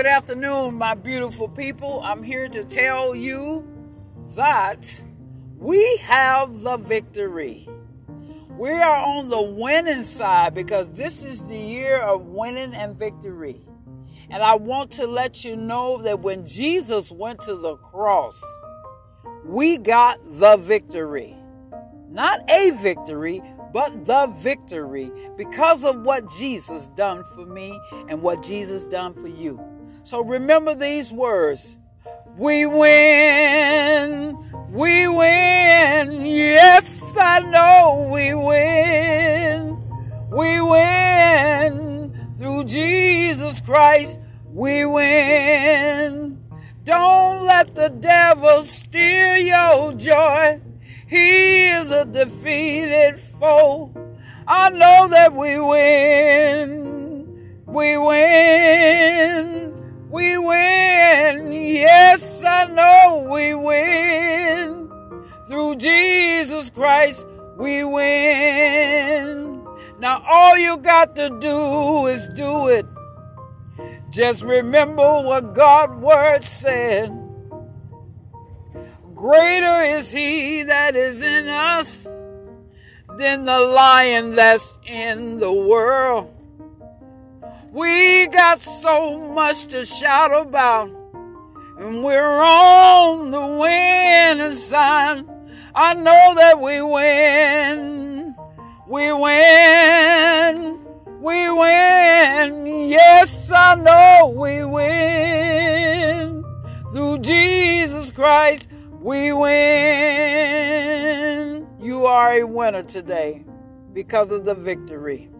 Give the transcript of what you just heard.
Good afternoon, my beautiful people. I'm here to tell you that we have the victory. We are on the winning side because this is the year of winning and victory. And I want to let you know that when Jesus went to the cross, we got the victory. Not a victory, but the victory because of what Jesus done for me and what Jesus done for you. So remember these words. We win. We win. Yes, I know we win. We win through Jesus Christ. We win. Don't let the devil steal your joy. He is a defeated foe. I know that we win. Win. Yes, I know we win. Through Jesus Christ, we win. Now all you got to do is do it. Just remember what God's word said. Greater is he that is in us than the lion that's in the world. We got so much to shout about, and we're on the winning side. I know that we win. We win. We win. Yes, I know we win. Through Jesus Christ, we win. You are a winner today because of the victory.